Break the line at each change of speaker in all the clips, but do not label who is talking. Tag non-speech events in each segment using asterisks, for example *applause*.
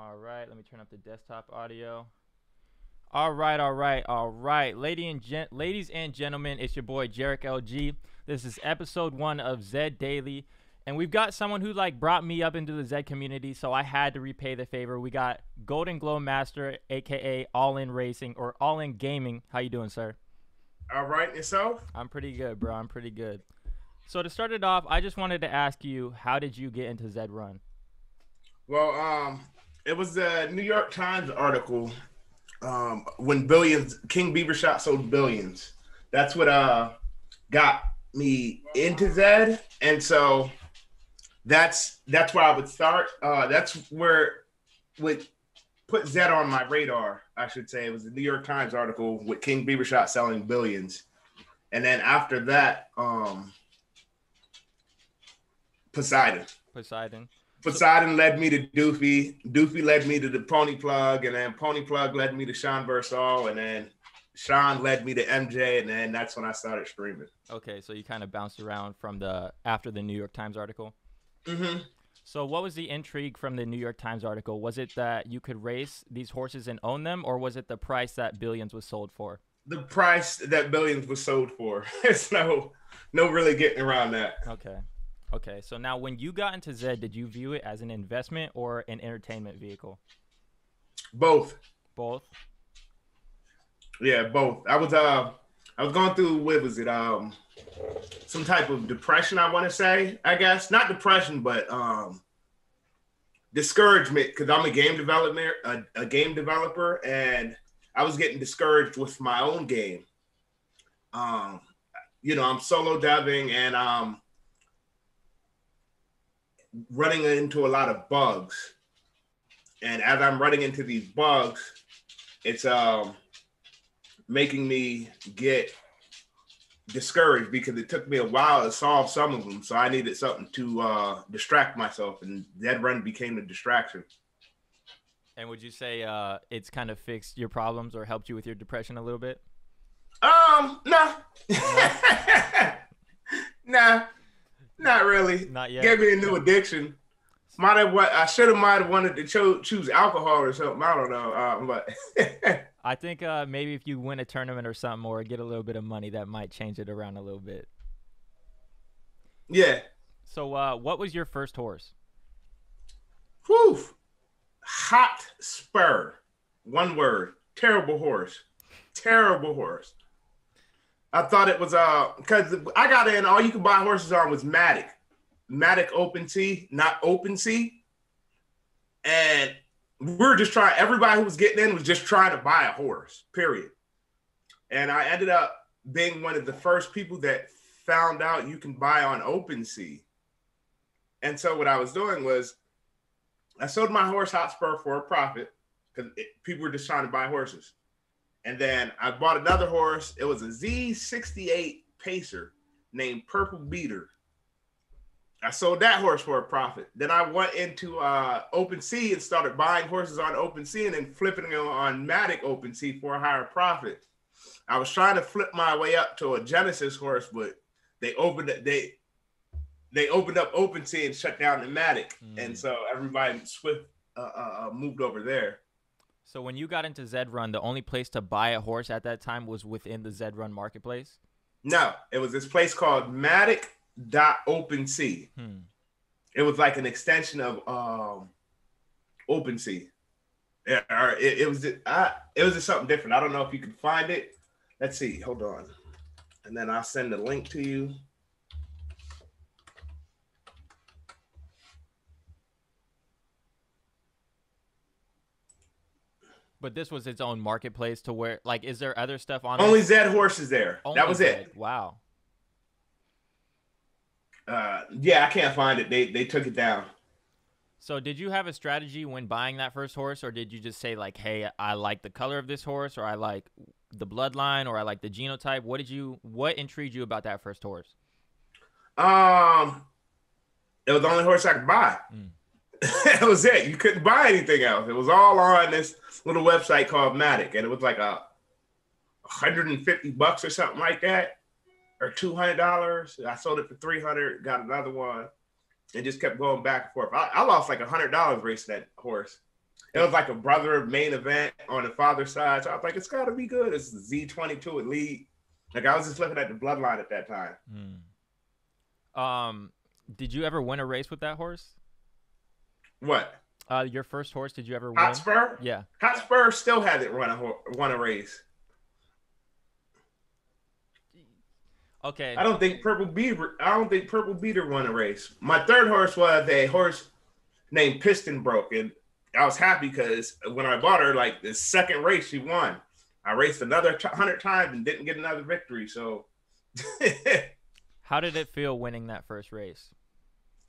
All right, let me turn up the desktop audio. All right, all right, all right. Lady and gen- ladies and gentlemen, it's your boy Jereck LG. This is episode one of Zed Daily. And we've got someone who like brought me up into the Zed community, so I had to repay the favor. We got Golden Glow Master, aka All In Racing or All In Gaming. How you doing, sir?
All right, yourself?
I'm pretty good, bro. I'm pretty good. So to start it off, I just wanted to ask you, how did you get into Zed Run?
Well, um, it was a New York Times article um, when billions King Beaver shot sold billions. That's what uh got me into Zed, and so that's that's where I would start. Uh, that's where would put Zed on my radar. I should say it was a New York Times article with King Beaver shot selling billions, and then after that, um, Poseidon.
Poseidon.
Poseidon led me to Doofy. Doofy led me to the Pony Plug, and then Pony Plug led me to Sean Versal, and then Sean led me to MJ, and then that's when I started streaming.
Okay, so you kind of bounced around from the after the New York Times article.
Mm-hmm.
So what was the intrigue from the New York Times article? Was it that you could race these horses and own them, or was it the price that Billions was sold for?
The price that Billions was sold for. *laughs* There's no, no really getting around that.
Okay. Okay, so now when you got into Zed, did you view it as an investment or an entertainment vehicle?
Both.
Both.
Yeah, both. I was uh I was going through what was it um some type of depression I want to say I guess not depression but um discouragement because I'm a game developer a, a game developer and I was getting discouraged with my own game. Um, you know I'm solo deving and um running into a lot of bugs. And as I'm running into these bugs, it's um making me get discouraged because it took me a while to solve some of them. So I needed something to uh, distract myself, and Zed Run became a distraction.
And would you say uh, it's kind of fixed your problems or helped you with your depression a little bit?
Um, nah, *laughs* nah, not really.
Not yet.
Gave me a new addiction. Might have what I should have might have wanted to cho- choose alcohol or something. I don't know. Uh, but *laughs*
I think uh, maybe if you win a tournament or something or get a little bit of money, that might change it around a little bit.
yeah.
So, uh, what was your first horse?
Whew. Hot spur. One word. Terrible horse. Terrible horse. I thought it was uh because I got in all you could buy horses on was Matic. Matic Open Sea, not Open Sea. And we were just trying, everybody who was getting in was just trying to buy a horse, period. And I ended up being one of the first people that found out you can buy on Open Sea. And so what I was doing was I sold my horse Hotspur for a profit because people were just trying to buy horses. And then I bought another horse. It was a Z68 Pacer named Purple Beater. I sold that horse for a profit. Then I went into uh, Open Sea and started buying horses on Open Sea and then flipping them on Matic Open Sea for a higher profit. I was trying to flip my way up to a Genesis horse, but they opened it. They they opened up Open Sea and shut down the Matic,
Mm.
and so everybody swift uh, uh, uh, moved over there.
So, when you got into Zed Run, the only place to buy a horse at that time was within the Zed Run marketplace?
No, it was this place called Matic dot Open Sea.
Hmm.
It was like an extension of um, Open Sea. It, or it, it was I, it was just something different. I don't know if you can find it. Let's see. Hold on, and then I'll send the link to you.
But this was its own marketplace to where, like, is there other stuff on
Only
it?
Zed horses there.
Only
that was
Zed.
it.
Wow.
Uh, yeah, I can't find it. They they took it down.
So, did you have a strategy when buying that first horse, or did you just say like, "Hey, I like the color of this horse, or I like the bloodline, or I like the genotype"? What did you? What intrigued you about that first horse?
Um, it was the only horse I could buy.
Mm. *laughs*
that was it. You couldn't buy anything else. It was all on this little website called Matic, and it was like a 150 bucks or something like that, or two hundred dollars. I sold it for 300, got another one, and just kept going back and forth. I, I lost like a hundred dollars racing that horse. It was like a brother main event on the father's side. So I was like, it's gotta be good. It's Z22 Elite. Like I was just looking at the bloodline at that time.
Hmm. Um, did you ever win a race with that horse?
What?
Uh, your first horse? Did you ever win?
Hotspur?
Yeah.
Hotspur still hasn't run a won a race.
Okay.
I don't think Purple Beaver. I don't think Purple Beater won a race. My third horse was a horse named Piston Broke, and I was happy because when I bought her, like the second race, she won. I raced another t- hundred times and didn't get another victory. So *laughs*
How did it feel winning that first race?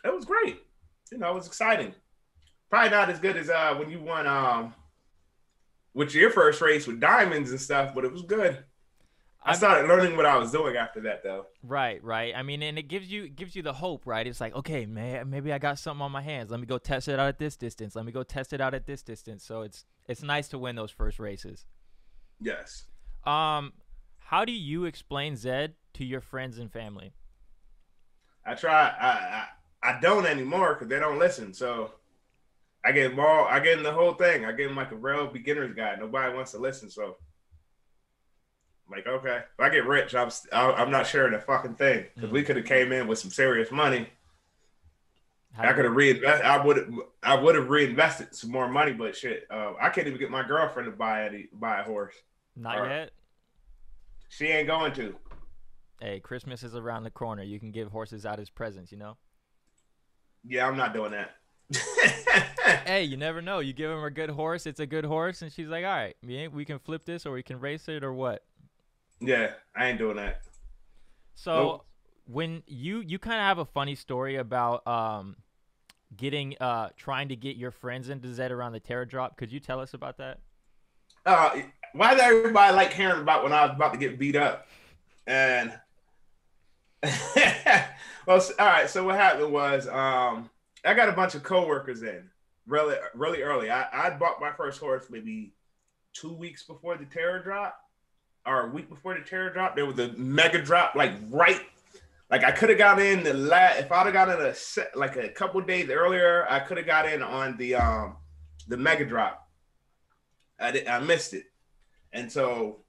It was great. You know, it was exciting. Probably not as good as uh when you won um with your first race with diamonds and stuff, but it was good. I started learning what I was doing after that, though.
Right, right. I mean, and it gives you gives you the hope, right? It's like, okay, man, maybe I got something on my hands. Let me go test it out at this distance. Let me go test it out at this distance. So it's it's nice to win those first races.
Yes.
Um, how do you explain Zed to your friends and family?
I try. I I, I don't anymore because they don't listen. So I get them all. I get them the whole thing. I give them like a real beginner's guide. Nobody wants to listen. So I'm like, okay, if I get rich, I'm I'm not sharing a fucking thing because we could have came in with some serious money.
How
I could have reinvest. I would. I would have reinvested some more money, but shit, uh, I can't even get my girlfriend to buy a buy a horse.
not
or-
yet.
She ain't going to.
Hey, Christmas is around the corner. You can give horses out as presents, you know.
Yeah, I'm not doing that. *laughs*
Hey, you never know. You give him a good horse, it's a good horse, and she's like, all right, we we can flip this or we can race it or what.
yeah, I ain't doing that.
So
Nope.
when you you kind of have a funny story about um getting uh trying to get your friends into Zed around the Terra drop. Could you tell us about that?
uh, why does everybody like hearing about when I was about to get beat up? And *laughs* well, all right. So what happened was, um, I got a bunch of coworkers in really, really early. I, I bought my first horse maybe two weeks before the terror drop, or a week before the terror drop. There was a mega drop, like right. Like I could have got in the la if I'd have got in a set, like a couple days earlier, I could have got in on the um the mega drop. I did, I missed it, and so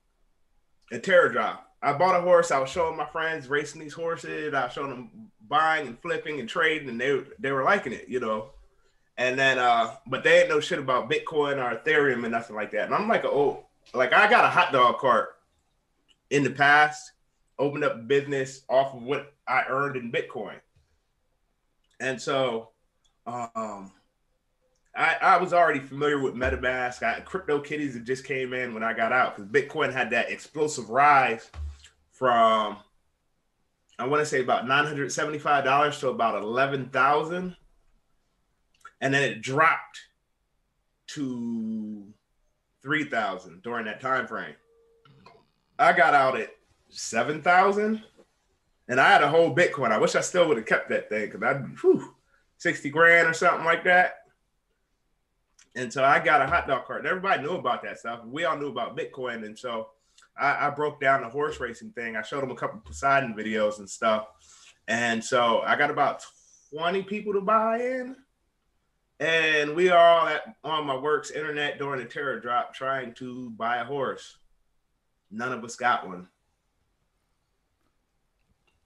the terror drop. I bought a horse. I was showing my friends racing these horses. I was showing them buying and flipping and trading, and they they were liking it, you know. And then, uh, but they ain't know shit about Bitcoin or Ethereum and nothing like that. And I'm like, oh, like I got a hot dog cart in the past, opened up business off of what I earned in Bitcoin, and so, um, I, I was already familiar with MetaMask. I, Crypto Kitties that just came in when I got out because Bitcoin had that explosive rise from I want to say about nine hundred seventy-five dollars to about eleven thousand, and then it dropped to three thousand during that time frame. I got out at seven thousand, and I had a whole Bitcoin. I wish I still would have kept that thing because I'd whew, sixty grand or something like that. And so I got a hot dog cart. Everybody knew about that stuff. We all knew about Bitcoin. And so I, I broke down the horse racing thing. I showed them a couple Poseidon videos and stuff. And so I got about 20 people to buy in. And we are all at on my works internet during the terror drop trying to buy a horse. None of us got one.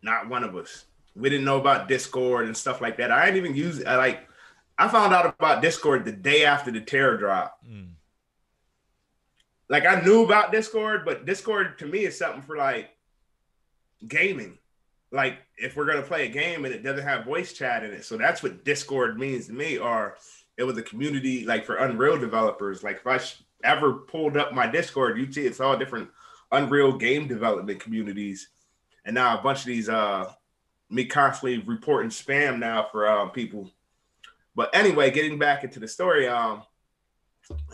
Not one of us. We didn't know about Discord and stuff like that. I didn't even use like I found out about Discord the day after the terror drop. Mm. Like I knew about Discord, but Discord to me is something for like gaming. Like if we're gonna play a game and it doesn't have voice chat in it, so that's what Discord means to me. Or it was a community like for Unreal developers. Like if I ever pulled up my Discord, you'd see it's all different Unreal game development communities, and now a bunch of these uh me constantly reporting spam now for um, people. But anyway, getting back into the story, um,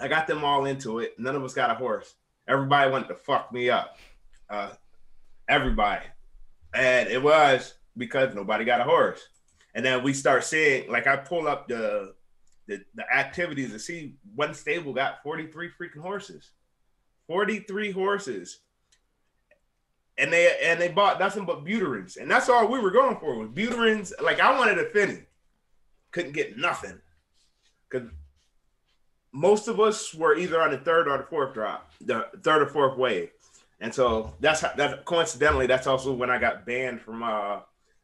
I got them all into it. None of us got a horse. Everybody wanted to fuck me up. Uh, everybody. And it was because nobody got a horse. And then we start seeing, like I pull up the the, the activities to see one stable got 43 freaking horses. 43 horses. And they and they bought nothing but Buterins. And that's all we were going for was Buterins. Like I wanted a Finney. Couldn't get nothing. Cause most of us were either on the third or the fourth drop, the third or fourth wave. And so that's how, that coincidentally that's also when I got banned from uh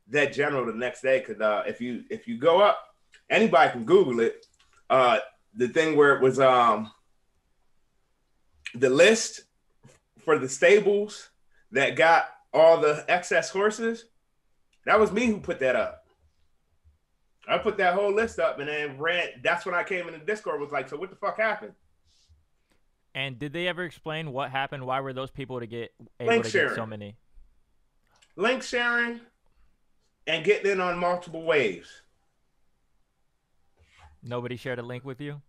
that general the next day because uh, if you if you go up, anybody can Google it. Uh, the thing where it was um the list for the stables that got all the excess horses, that was me who put that up. I put that whole list up and then ran. That's when I came in the Discord was like, so what the fuck happened?
And did they ever explain what happened? Why were those people to get able
Link
to
sharing.
get so many?
Link sharing and getting in on multiple waves.
Nobody shared a link with you.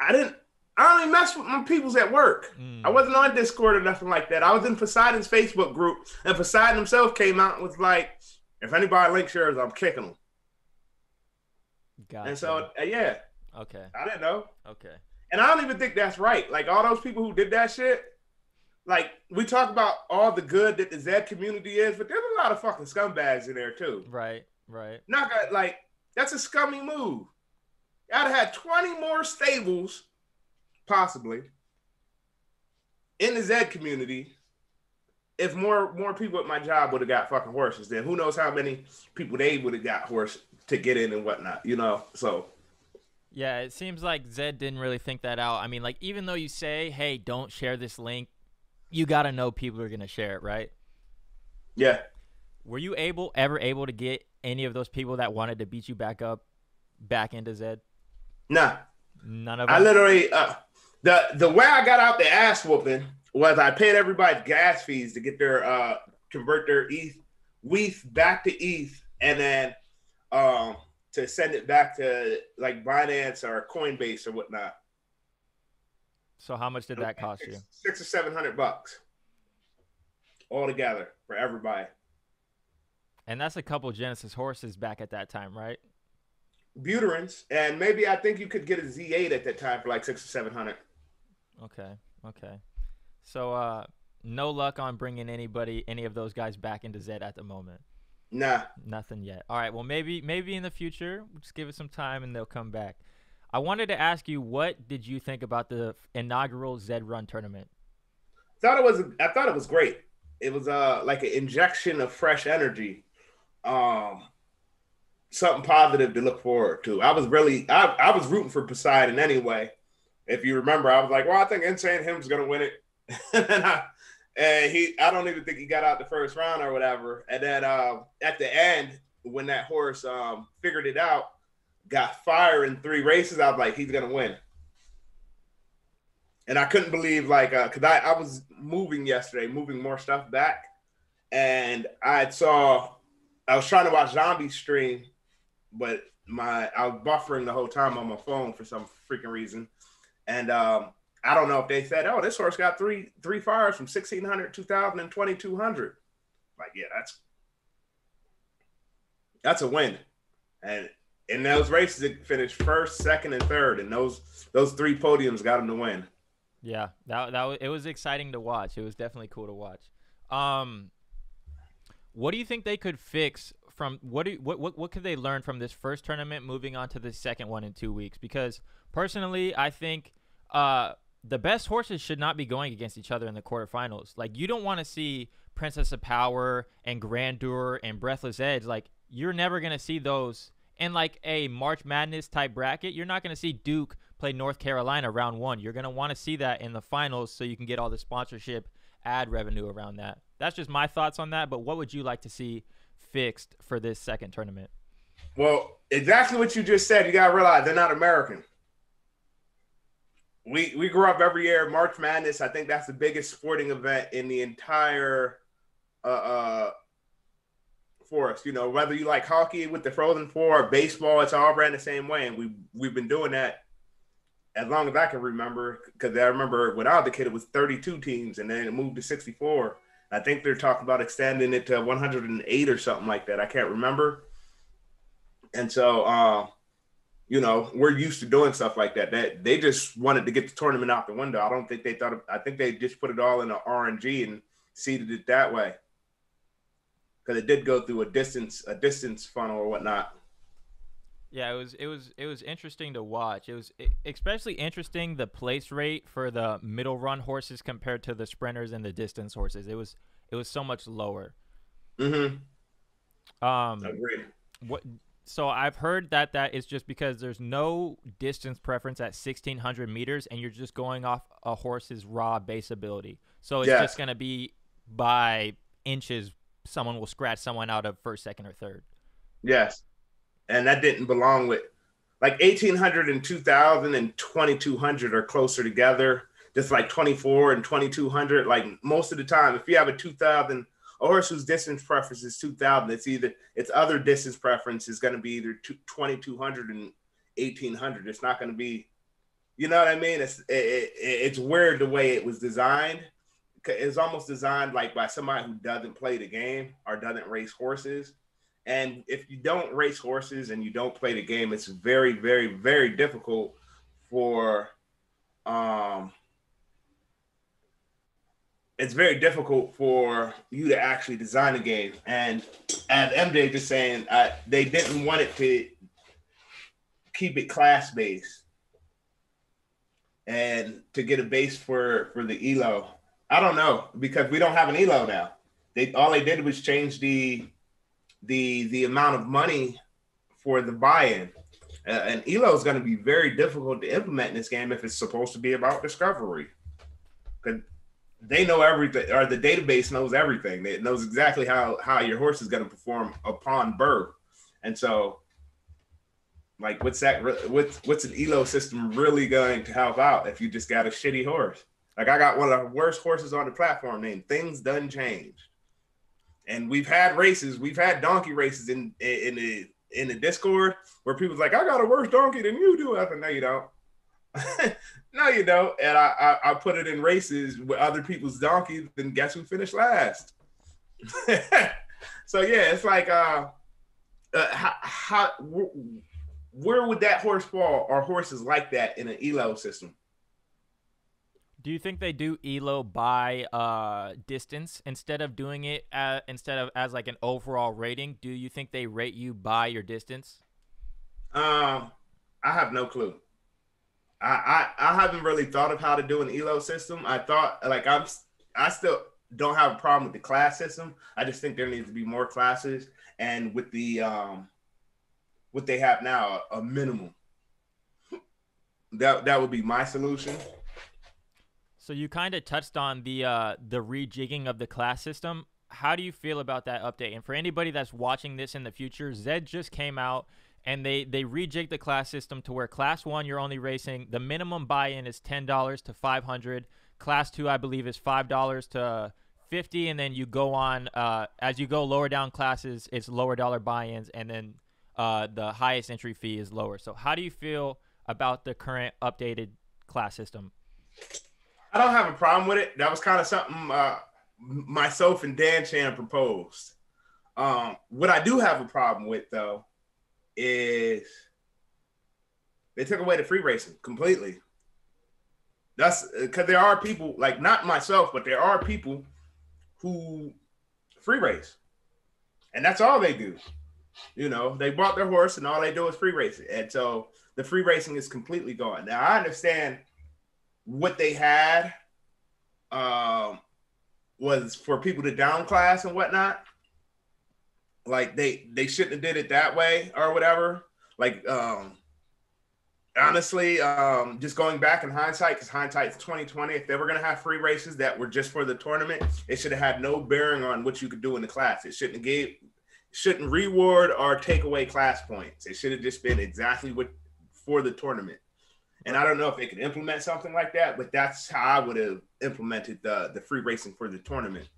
I didn't. I don't mess with my peoples at work.
Mm.
I wasn't on Discord or nothing like that. I was in Poseidon's Facebook group, and Poseidon himself came out and was like, "If anybody link shares, I'm kicking them."
Gotcha.
And so, uh, yeah,
okay,
I didn't know,
okay,
and I don't even think that's right. Like all those people who did that shit. Like we talk about all the good that the Z community is, but there's a lot of fucking scumbags in there too.
right, right.
Not got like that's a scummy move. I'd have had 20 more stables, possibly, in the Z community. If more more people at my job would have got fucking horses, then who knows how many people they would have got horse to get in and whatnot, you know? So
Yeah, it seems like Zed didn't really think that out. I mean, like even though you say, "Hey, don't share this link," you got to know people are gonna share it, right?
yeah.
Were you able ever able to get any of those people that wanted to beat you back up back into Zed?
Nah.
None of
I literally uh the the way I got out the ass whooping was I paid everybody gas fees to get their uh convert their ETH WETH back to ETH and then um to send it back to like Binance or Coinbase or whatnot.
so how much did that cost you?
Six or seven hundred bucks all together for everybody.
And that's a couple Genesis horses back at that time, right?
Buterins and maybe I think you could get a Z8 at that time for like six or seven hundred.
Okay, okay. So uh, no luck on bringing anybody, any of those guys back into Zed at the moment.
Nah,
Nothing yet. All right. Well, maybe maybe in the future, we'll just give it some time and they'll come back. I wanted to ask you, what did you think about the inaugural Zed Run tournament?
thought it was I thought it was great. It was uh like an injection of fresh energy. Um something positive to look forward to. I was really I, I was rooting for Poseidon anyway. If you remember, I was like, well, I think Insane Him's gonna win it. *laughs* and, I, and he I don't even think he got out the first round or whatever. And then uh, at the end, when that horse um figured it out, got fire in three races, I was like, he's gonna win and I couldn't believe like uh cause I, I was moving yesterday, moving more stuff back, and I saw I was trying to watch zombie stream, but my I was buffering the whole time on my phone for some freaking reason. And um I don't know if they said, oh, this horse got three three fires from 1600, 2000, and 2200. Like, yeah, that's that's a win. And in those races, it finished first, second, and third, and those those three podiums got him to win.
Yeah, that that was, it was exciting to watch. It was definitely cool to watch. Um, what do you think they could fix from what do what what what could they learn from this first tournament moving on to the second one in two weeks? Because personally, I think uh the best horses should not be going against each other in the quarterfinals. Like you don't want to see Princess of Power and Grandeur and Breathless Edge. Like you're never gonna see those in like a March Madness type bracket. You're not gonna see Duke play North Carolina round one. You're gonna want to see that in the finals so you can get all the sponsorship ad revenue around that. That's just my thoughts on that. But what would you like to see fixed for this second tournament?
Well, exactly what you just said. You gotta realize they're not American. We we grew up every year March Madness. I think that's the biggest sporting event in the entire uh, uh. You know, whether you like hockey with the Frozen Four or baseball, it's all ran the same way, and we we've been doing that as long as I can remember. Because I remember when I was a kid, it was 32 teams, and then it moved to 64. I think they're talking about extending it to 108 or something like that. I can't remember. And so, uh, you know, we're used to doing stuff like that. That they just wanted to get the tournament out the window. I don't think they thought. Of, I think they just put it all in an RNG and seeded it that way. Because it did go through a distance, a distance funnel or whatnot.
Yeah, it was it was it was interesting to watch. It was especially interesting the place rate for the middle run horses compared to the sprinters and the distance horses. It was it was so much lower.
Mm-hmm.
Um,
Agreed.
what? So I've heard that that is just because there's no distance preference at 1600 meters, and you're just going off a horse's raw base ability. So it's
Yes.
just gonna be by inches. Someone will scratch someone out of first, second, or third.
Yes. And that didn't belong with like 1800 and 2000 and 2200 are closer together. Just like 24 and 2200. Like most of the time, if you have a 2000, whose distance preference is 2000, it's either its other distance preference is going to be either 2200 and 1800. It's not going to be, you know what I mean? It's it, it, it's weird the way it was designed. It's almost designed like by somebody who doesn't play the game or doesn't race horses. And if you don't race horses and you don't play the game, it's very, very, very difficult for um it's very difficult for you to actually design a game. And as MJ just saying, uh, they didn't want it to keep it class based and to get a base for for the elo. I don't know because we don't have an elo now. They all they did was change the the the amount of money for the buy-in. Uh, and elo is going to be very difficult to implement in this game if it's supposed to be about discovery. Because they know everything, or the database knows everything. It knows exactly how how your horse is going to perform upon birth. And so, like, what's that? What's what's an elo system really going to help out if you just got a shitty horse? Like, I got one of the worst horses on the platform named Things Done Change and we've had races, we've had donkey races in in the in the Discord where people's like, I got a worse donkey than you do. I said, no, you don't. *laughs* no, you don't. And I, I I put it in races with other people's donkeys, then guess who finished last? *laughs* so yeah, it's like uh, uh how, how wh- where would that horse fall or horses like that in an elo system?
Do you think they do elo by uh, distance instead of doing it uh instead of as like an overall rating? Do you think they rate you by your distance?
Um, I have no clue. I, I I haven't really thought of how to do an elo system. I thought like I'm I still don't have a problem with the class system. I just think there needs to be more classes, and with the um, what they have now, a minimum. That that would be my solution.
So you kind of touched on the uh, the rejigging of the class system. How do you feel about that update? And for anybody that's watching this in the future, Zed just came out and they they rejigged the class system to where class one you're only racing the minimum buy-in is ten dollars to five hundred. Class two I believe is five dollars to fifty, and then you go on uh, as you go lower down classes, it's lower dollar buy-ins, and then uh, the highest entry fee is lower. So how do you feel about the current updated class system?
I don't have a problem with it. That was kind of something uh, myself and Dan Chan proposed. Um, what I do have a problem with though is they took away the free racing completely. That's because there are people like not myself, but there are people who free race, and that's all they do. You know, they bought their horse, and all they do is free racing, and so the free racing is completely gone. Now I understand what they had um, was for people to down class and whatnot. Like they they shouldn't have did it that way or whatever. Like um, honestly, um, just going back in hindsight, because hindsight's twenty twenty. If they were gonna have free races that were just for the tournament, it should have had no bearing on what you could do in the class. It shouldn't gave shouldn't reward or take away class points. It should have just been exactly what for the tournament. And I don't know if they could implement something like that, but that's how I would have implemented the the free racing for the tournament.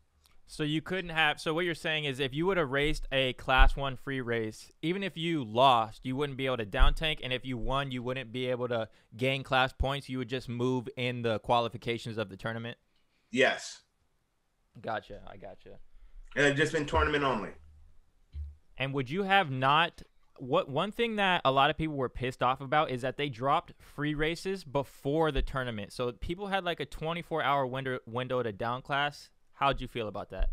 So you couldn't have. So what you're saying is, if you would have raced a Class One free race, even if you lost, you wouldn't be able to down tank, and if you won, you wouldn't be able to gain class points. You would just move in the qualifications of the tournament.
Yes,
Gotcha. I gotcha.
and it just been tournament only.
And would you have not? What one thing that a lot of people were pissed off about is that they dropped free races before the tournament, so people had like a 24 hour window window to down class. How'd you feel about that?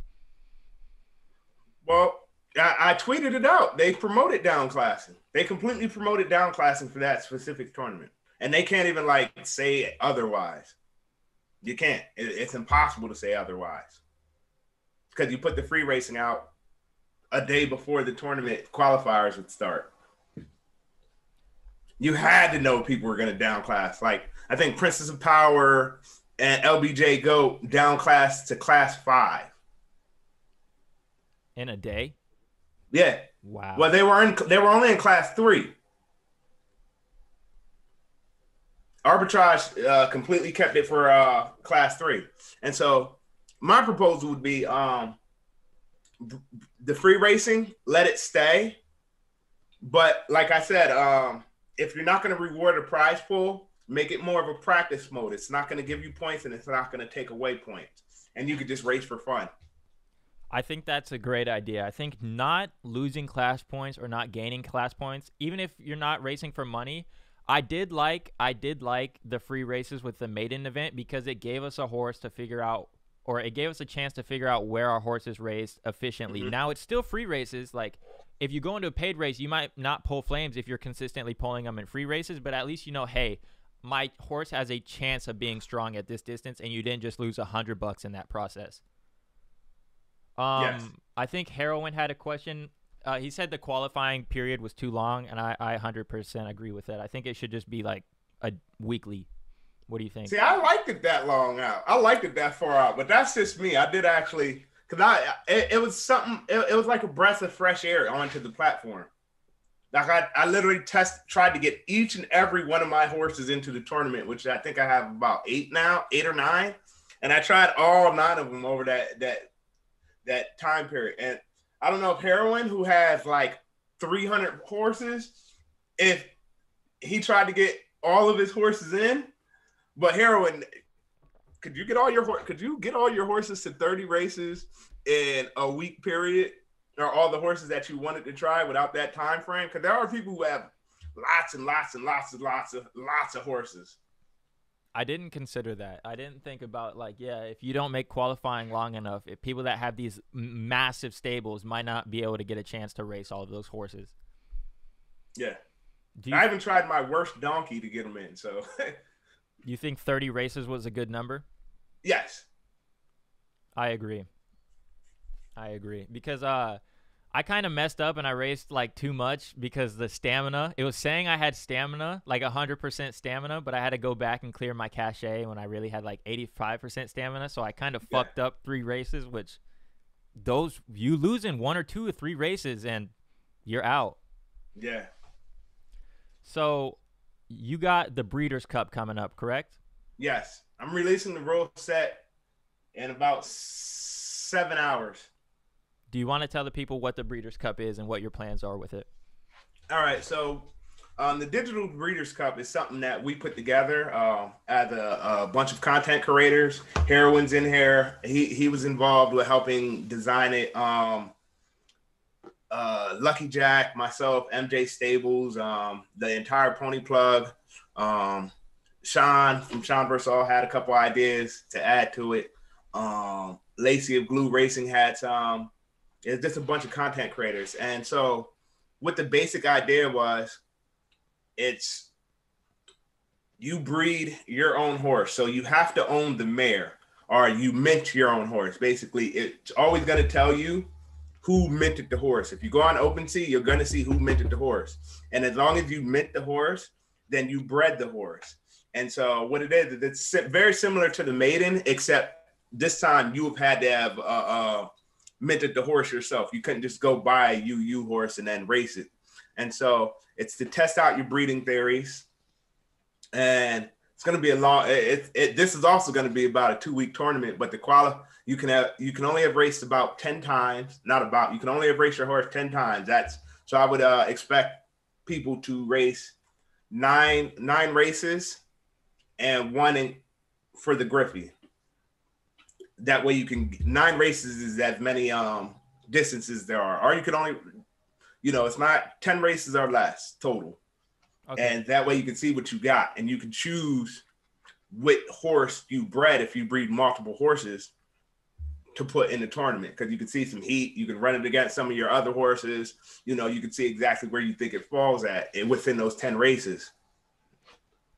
Well, I, I tweeted it out. They promoted downclassing. They completely promoted downclassing for that specific tournament, and they can't even like say otherwise. You can't. It, it's impossible to say otherwise because you put the free racing out a day before the tournament qualifiers would start. You had to know people were going to downclass. Like I think Princess of Power and LBJ go down class to class five
in a day.
Yeah.
Wow.
Well, they were in. They were only in class three. Arbitrage uh, completely kept it for uh, class three, and so my proposal would be um, the free racing, let it stay. But like I said, um, if you're not going to reward a prize pool, make it more of a practice mode. It's not going to give you points, and it's not going to take away points, and you could just race for fun.
I think that's a great idea. I think not losing class points or not gaining class points, even if you're not racing for money, I did like I did like the free races with the maiden event because it gave us a horse to figure out or it gave us a chance to figure out where our horses raced efficiently. Mm-hmm. Now it's still free races like if you go into a paid race, you might not pull flames if you're consistently pulling them in free races, but at least you know, hey, my horse has a chance of being strong at this distance and you didn't just lose a hundred bucks in that process. Um, yes. I think Heroin had a question. Uh, he said the qualifying period was too long, and I, I 100% agree with that. I think it should just be like a weekly. What do you think?
See, I liked it that long out. I liked it that far out, but that's just me. I did actually, because I it, it, was something. It, it was like a breath of fresh air onto the platform. Like I, I literally test tried to get each and every one of my horses into the tournament, which I think I have about eight now, eight or nine, and I tried all nine of them over that that that time period. And I don't know if Heroin, who has like 300 horses, if he tried to get all of his horses in, but Heroin, could you get all your could you get all your horses to 30 races in a week period, or all the horses that you wanted to try without that time frame? Because there are people who have lots and lots and lots and lots of lots of horses.
I didn't consider that. I didn't think about like, yeah, if you don't make qualifying long enough, if people that have these massive stables might not be able to get a chance to race all of those horses.
Yeah. You, I haven't tried my worst donkey to get them in, so. *laughs*
you think 30 races was a good number?
Yes.
I agree. I agree because uh I kind of messed up and I raced like too much because the stamina. It was saying I had stamina, like 100% stamina, but I had to go back and clear my cache when I really had like 85% stamina. So I kind of yeah. fucked up three races, which those you lose in one or two or three races and you're out.
Yeah.
So you got the Breeders' Cup coming up, correct?
Yes. I'm releasing the rule set in about seven hours.
Do you want to tell the people what the Breeders' Cup is and what your plans are with it?
All right. So, um, the Digital Breeders' Cup is something that we put together uh, as a, a, bunch of content creators. Heroin's in here. He he was involved with helping design it. Um, uh, Lucky Jack, myself, MJ Stables, um, the entire Pony Plug. Um, Sean from Sean Versal had a couple ideas to add to it. Um, Lacey of Glue Racing had some. It's just a bunch of content creators. And so what the basic idea was it's you breed your own horse. So you have to own the mare or you mint your own horse. Basically, it's always going to tell you who minted the horse. If you go on OpenSea, you're going to see who minted the horse. And as long as you mint the horse, then you bred the horse. And so what it is, it's very similar to the maiden, except this time you have had to have uh, uh, minted the horse yourself. You couldn't just go buy a UU horse and then race it. And so it's to test out your breeding theories. And it's going to be a long. It, it, this is also going to be about a two week tournament, but the quali you can have you can only have raced about ten times. Not about you can only have raced your horse ten times. That's so I would uh, expect people to race nine nine races and one in for the Griffey that way you can nine races is as many um distances there are, or you can only, you know, it's not ten races or less total, okay. and that way you can see what you got, and you can choose what horse you bred if you breed multiple horses to put in the tournament because you can see some heat. You can run it against some of your other horses. You know, you can see exactly where you think it falls at and within those 10 races.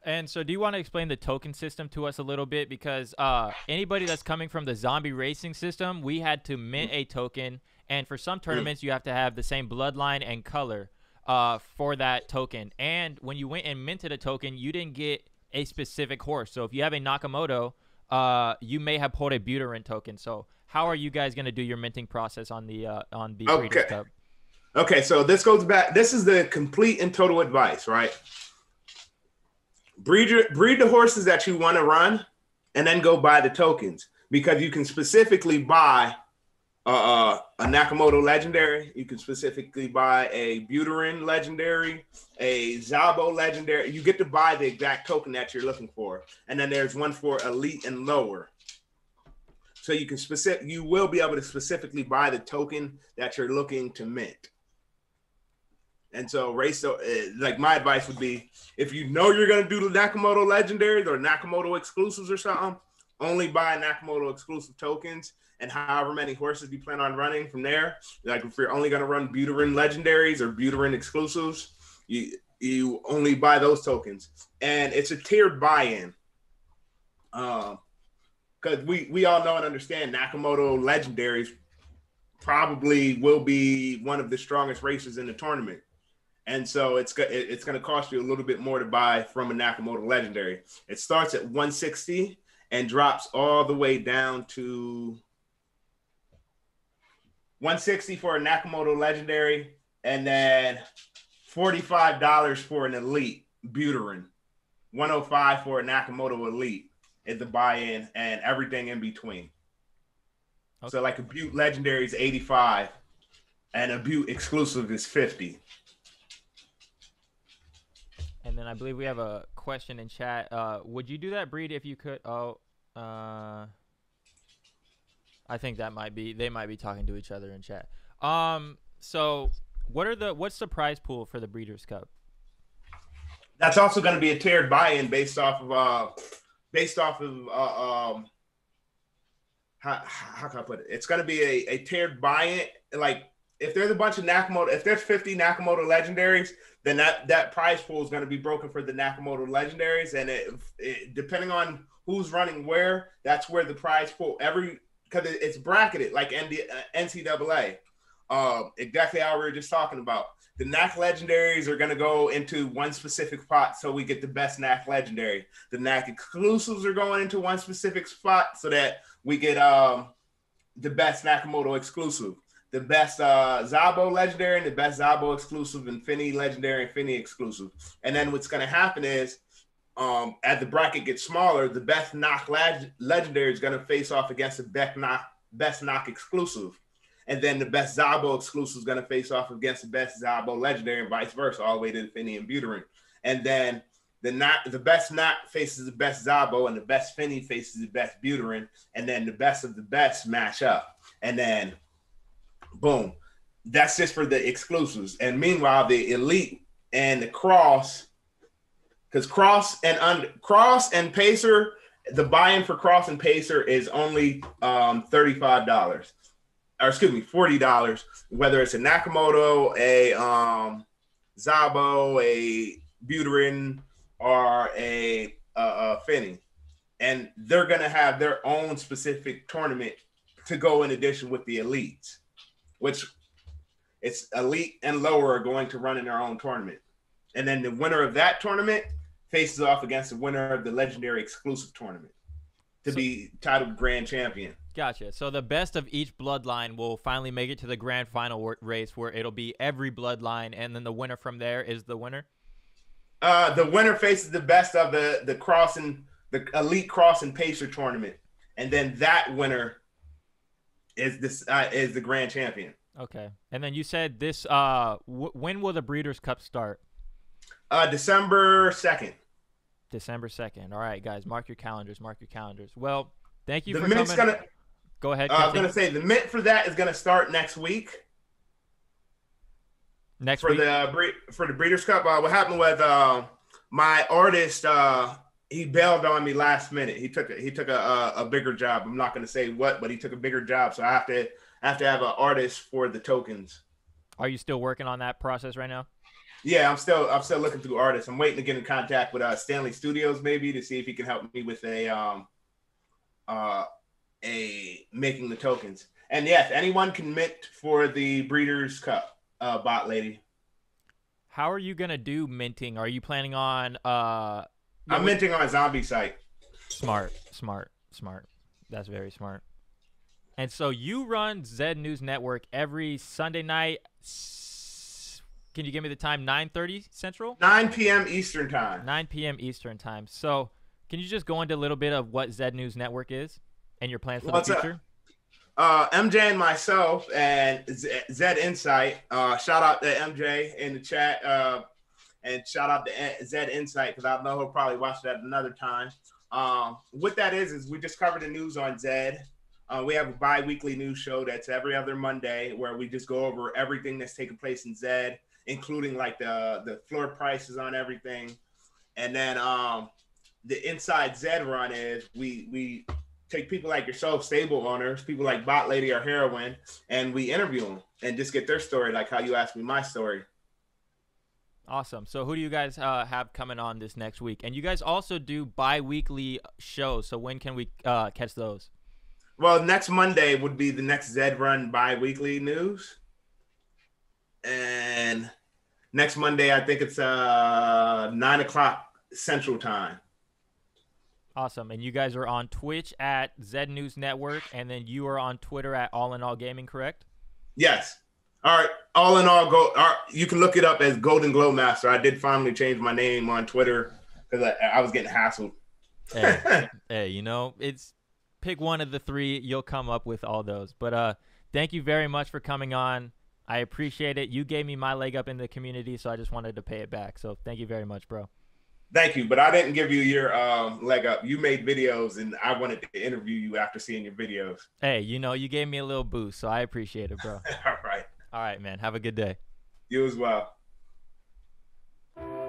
And so, do you want to explain the token system to us a little bit? Because uh, anybody that's coming from the zombie racing system, we had to mint a token, and for some tournaments, you have to have the same bloodline and color uh, for that token. And when you went and minted a token, you didn't get a specific horse. So if you have a Nakamoto, uh, you may have pulled a Buterin token. So how are you guys going to do your minting process on the uh, on the
Okay.
Breeders' Cup?
Okay, so this goes back. This is the complete and total advice, right? Breed your, breed the horses that you want to run, and then go buy the tokens because you can specifically buy uh, a Nakamoto legendary. You can specifically buy a Buterin legendary, a Szabo legendary. You get to buy the exact token that you're looking for, and then there's one for elite and lower. So you can specific. You will be able to specifically buy the token that you're looking to mint. And so race, uh, like my advice would be, if you know you're gonna do the Nakamoto legendaries or Nakamoto exclusives or something, only buy Nakamoto exclusive tokens and however many horses you plan on running from there. Like if you're only gonna run Buterin legendaries or Buterin exclusives, you you only buy those tokens, and it's a tiered buy-in. Um, because we we all know and understand Nakamoto legendaries probably will be one of the strongest races in the tournament. And so it's it's going to cost you a little bit more to buy from a Nakamoto legendary. It starts at 160 and drops all the way down to 160 for a Nakamoto legendary and then $45 for an elite Buterin. 105 for a Nakamoto elite is the buy-in and everything in between. So like a Butte legendary is 85 and a Butte exclusive is 50.
And then I believe we have a question in chat. Uh, would you do that breed if you could? Oh, uh, I think that might be they might be talking to each other in chat. Um, so what are the what's the prize pool for the Breeders' Cup?
That's also going to be a tiered buy-in based off of uh based off of uh, um how, how can I put it? It's going to be a, a tiered buy-in. Like if there's a bunch of Nakamoto, if there's 50 Nakamoto legendaries, then that that prize pool is going to be broken for the Nakamoto legendaries, and it, it depending on who's running where, that's where the prize pool every because it, it's bracketed like ND, uh, NCAA. Uh, exactly how we were just talking about. The NAC legendaries are going to go into one specific pot, so we get the best NAC legendary. The NAC exclusives are going into one specific spot, so that we get um the best Nakamoto exclusive, the best uh Szabo legendary, and the best Szabo exclusive, and Finney legendary and Finney exclusive. And then what's going to happen is, um, as the bracket gets smaller, the best knock leg- legendary is going to face off against the best knock best knock exclusive. And then the best Szabo exclusive is going to face off against the best Szabo legendary and vice versa, all the way to the Finney and Buterin. And then the not the best knot faces the best Szabo, and the best Finney faces the best Buterin, and then the best of the best match up. And then boom. That's just for the exclusives. And meanwhile, the elite and the cross, because cross and under cross and pacer, the buy-in for cross and pacer is only um $35 or excuse me, forty dollars, whether it's a Nakamoto, a um Szabo, a Buterin, or a uh Finney. And they're gonna have their own specific tournament to go in addition with the elites, which it's elite and lower are going to run in their own tournament. And then the winner of that tournament faces off against the winner of the legendary exclusive tournament to
So-
be titled grand champion.
Gotcha. So the best of each bloodline will finally make it to the grand final race, where it'll be every bloodline, and then the winner from there is the winner.
Uh, the winner faces the best of the the crossing the elite cross and pacer tournament, and then that winner is this uh, is the grand champion.
Okay. And then you said this. Uh, w- when will the Breeders' Cup start?
Uh, December second.
December second. All right, guys, mark your calendars. Mark your calendars. Well, thank you
The
for
mint's
coming.
gonna.
Go ahead.
Uh, I was gonna say the mint for that is gonna start next week
Next
for
week.
the for the Breeders' Cup. Uh, what happened with uh, my artist? Uh, he bailed on me last minute. He took a, he took a, a, a bigger job. I'm not going to say what, but he took a bigger job. So I have to I have to have an artist for the tokens.
Are you still working on that process right now?
Yeah, I'm still I'm still looking through artists. I'm waiting to get in contact with uh, Stanley Studios maybe to see if he can help me with a um uh a making the tokens. And yes, anyone can mint for the Breeders' Cup, uh, bot lady.
How are you gonna do minting? Are you planning on uh?
I'm minting on a zombie site.
Smart, smart, smart. That's very smart. And so you run Zed News Network every Sunday night. Can you give me the time? 9:30 Central.
9 p.m. Eastern time.
9 p.m. Eastern time. So, can you just go into a little bit of what Zed News Network is and your plans for What's the future?
Uh, MJ and myself and Zed Insight. Uh, shout out to MJ in the chat. Uh, and shout out to Zed Insight because I know he'll probably watch that another time. Um, what that is is we just cover the news on Zed. Uh, we have a bi-weekly news show that's every other Monday where we just go over everything that's taking place in Zed, including like the the floor prices on everything. And then um, the inside Zed run is we we take people like yourself, stable owners, people like Bot Lady or Heroin, and we interview them and just get their story, like how you asked me my story.
Awesome. So, who do you guys uh, have coming on this next week? And you guys also do bi-weekly shows. So, when can we uh, catch those?
Well, next Monday would be the next Zed Run bi-weekly news, and next Monday I think it's uh nine o'clock Central Time.
Awesome. And you guys are on Twitch at Zed News Network, and then you are on Twitter at All in All Gaming, correct?
Yes. All right. All in all, go. You can look it up as Golden Glow Master. I did finally change my name on Twitter because I, I, was getting hassled.
hey, *laughs* hey, you know, it's pick one of the three. You'll come up with all those. But uh, thank you very much for coming on. I appreciate it. You gave me my leg up in the community, so I just wanted to pay it back. So thank you very much, bro.
Thank you, but I didn't give you your um, leg up. You made videos, and I wanted to interview you after seeing your videos.
Hey, you know, you gave me a little boost, so I appreciate it, bro. *laughs*
All right.
All right, man. Have a good day.
You as well.